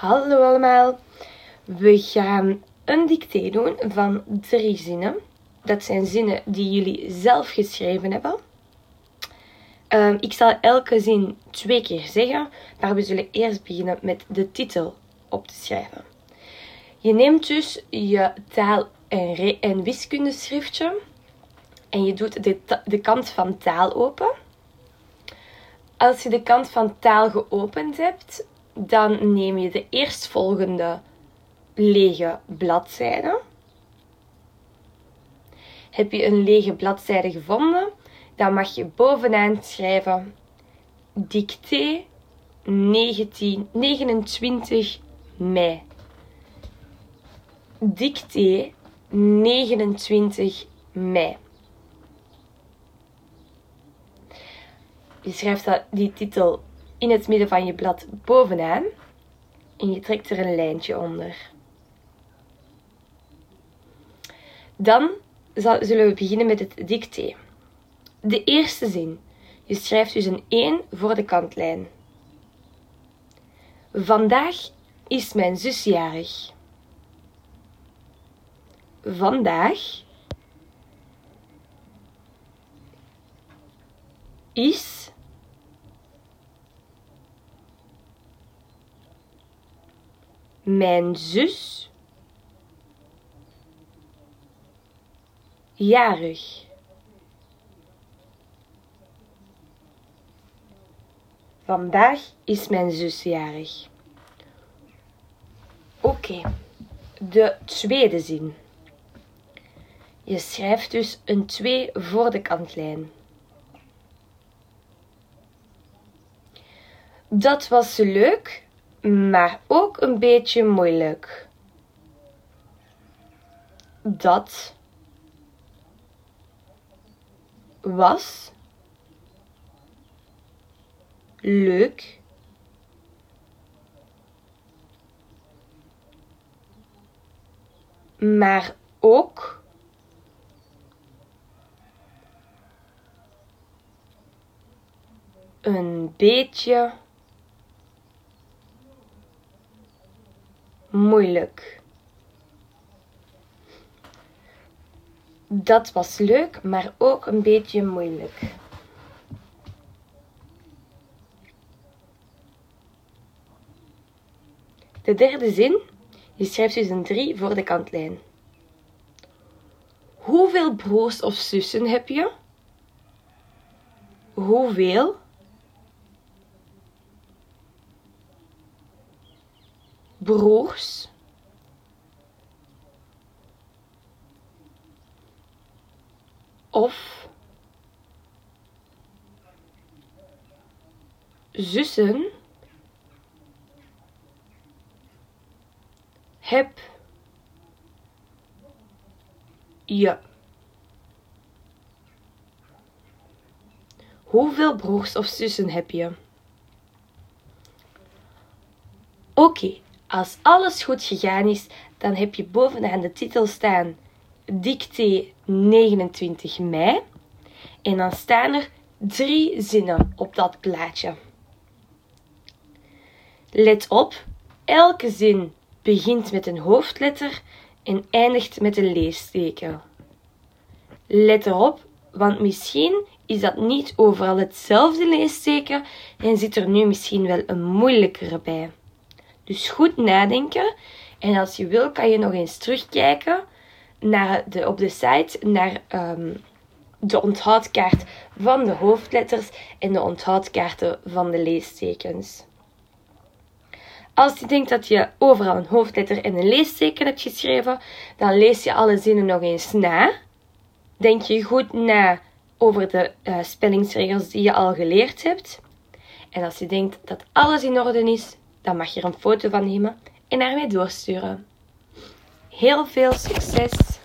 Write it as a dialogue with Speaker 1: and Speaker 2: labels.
Speaker 1: Hallo allemaal. We gaan een dicté doen van drie zinnen. Dat zijn zinnen die jullie zelf geschreven hebben. Ehm, ik zal elke zin twee keer zeggen, maar we zullen eerst beginnen met de titel op te schrijven. Je neemt dus je taal- en, en wiskundeschriftje en je doet de, de kant van taal open. Als je de kant van taal geopend hebt, dan neem je de eerstvolgende lege bladzijde. Heb je een lege bladzijde gevonden, dan mag je bovenaan schrijven dicté 19, 29 mei. Dicté 29 mei. Je schrijft die titel in het midden van je blad bovenaan en je trekt er een lijntje onder. Dan zullen we beginnen met het dicté. De eerste zin. Je schrijft dus een 1 voor de kantlijn. Vandaag is mijn zus jarig. Vandaag is mijn zus jarig. Vandaag is mijn zus jarig. Oké, de tweede zin. Je schrijft dus een 2 voor de kantlijn. Dat was leuk, maar ook een beetje moeilijk. Dat was leuk. Maar ook een beetje moeilijk. Dat was leuk, maar ook een beetje moeilijk. De derde zin, je schrijft dus een 3 voor de kantlijn. Hoeveel broers of zussen heb je? Hoeveel? Broers of zussen heb je. Hoeveel broers of zussen heb je? Oké, als alles goed gegaan is, dan heb je bovenaan de titel staan Dicté 29 mei. En dan staan er drie zinnen op dat plaatje. Let op, elke zin begint met een hoofdletter en eindigt met een leesteken. Let erop, want misschien is dat niet overal hetzelfde leesteken en zit er nu misschien wel een moeilijkere bij. Dus goed nadenken en als je wil kan je nog eens terugkijken naar de, op de site naar ehm, de onthoudkaart van de hoofdletters en de onthoudkaarten van de leestekens. Als je denkt dat je overal een hoofdletter en een leesteken hebt geschreven, dan lees je alle zinnen nog eens na. Denk je goed na over de uh, spellingsregels die je al geleerd hebt. En als je denkt dat alles in orde is, dan mag je er een foto van nemen en naar mij doorsturen. Heel veel succes!